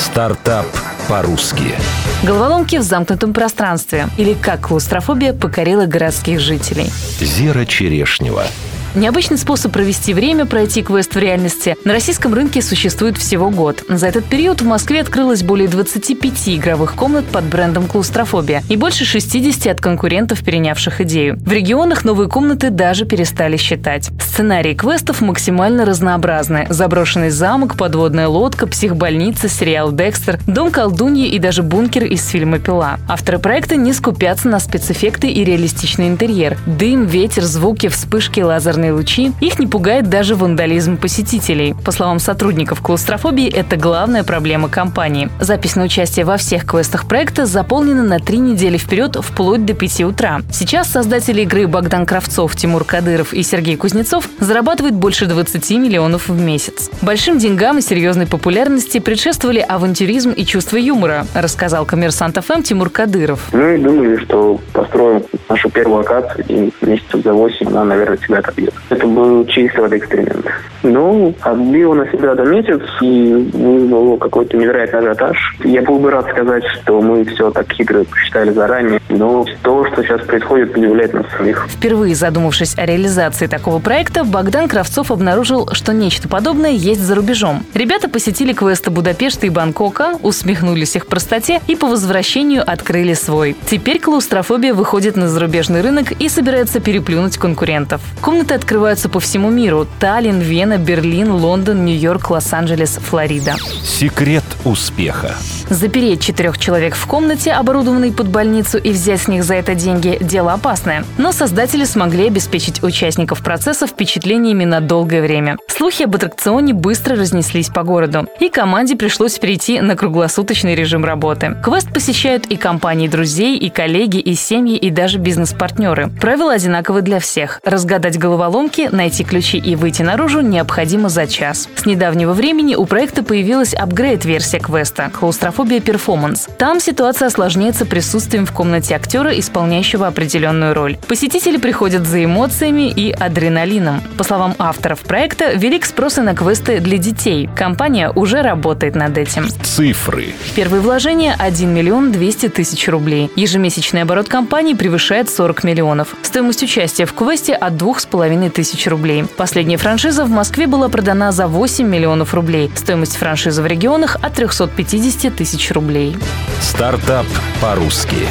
Стартап по-русски. Головоломки в замкнутом пространстве. Или как клаустрофобия покорила городских жителей. Зера Черешнева. Необычный способ провести время, пройти квест в реальности, на российском рынке существует всего год. За этот период в Москве открылось более 25 игровых комнат под брендом «Клаустрофобия» и больше 60 от конкурентов, перенявших идею. В регионах новые комнаты даже перестали считать. Сценарии квестов максимально разнообразны. Заброшенный замок, подводная лодка, психбольница, сериал «Декстер», дом колдуньи и даже бункер из фильма «Пила». Авторы проекта не скупятся на спецэффекты и реалистичный интерьер. Дым, ветер, звуки, вспышки, лазерные лазерные лучи, их не пугает даже вандализм посетителей. По словам сотрудников клаустрофобии, это главная проблема компании. Запись на участие во всех квестах проекта заполнена на три недели вперед, вплоть до 5 утра. Сейчас создатели игры Богдан Кравцов, Тимур Кадыров и Сергей Кузнецов зарабатывают больше 20 миллионов в месяц. Большим деньгам и серьезной популярности предшествовали авантюризм и чувство юмора, рассказал коммерсант ФМ Тимур Кадыров. Мы думали, что построим нашу первую локацию, и месяцев за 8 она, наверное, себя отобьет. Это был чисто эксперимент. Ну, отбил на себя до месяц и вызвал какой-то невероятный ажиотаж. Я был бы рад сказать, что мы все так хитро посчитали заранее, но то, что сейчас происходит, удивляет нас самих. Впервые задумавшись о реализации такого проекта, Богдан Кравцов обнаружил, что нечто подобное есть за рубежом. Ребята посетили квесты Будапешта и Бангкока, усмехнулись их простоте и по возвращению открыли свой. Теперь клаустрофобия выходит на зарубежный рынок и собирается переплюнуть конкурентов. Комнаты открываются по всему миру. Таллин, Вена, Берлин, Лондон, Нью-Йорк, Лос-Анджелес, Флорида. Секрет успеха. Запереть четырех человек в комнате, оборудованной под больницу, и взять с них за это деньги – дело опасное. Но создатели смогли обеспечить участников процесса впечатлениями на долгое время. Слухи об аттракционе быстро разнеслись по городу, и команде пришлось перейти на круглосуточный режим работы. Квест посещают и компании друзей, и коллеги, и семьи, и даже бизнес-партнеры. Правила одинаковы для всех. Разгадать головоломки, найти ключи и выйти наружу необходимо за час. С недавнего времени у проекта появилась апгрейд-версия квеста «Клаустрофобия перформанс». Там ситуация осложняется присутствием в комнате актера, исполняющего определенную роль. Посетители приходят за эмоциями и адреналином. По словам авторов проекта, велик спрос и на квесты для детей. Компания уже работает над этим. Цифры. Первые вложения – 1 миллион 200 тысяч рублей. Ежемесячный оборот компании превышает 40 миллионов. Стоимость участия в квесте от 2,5 тысяч рублей. Последняя франшиза в Москве была продана за 8 миллионов рублей. Стоимость франшизы в регионах от 350 тысяч рублей. Стартап по-русски.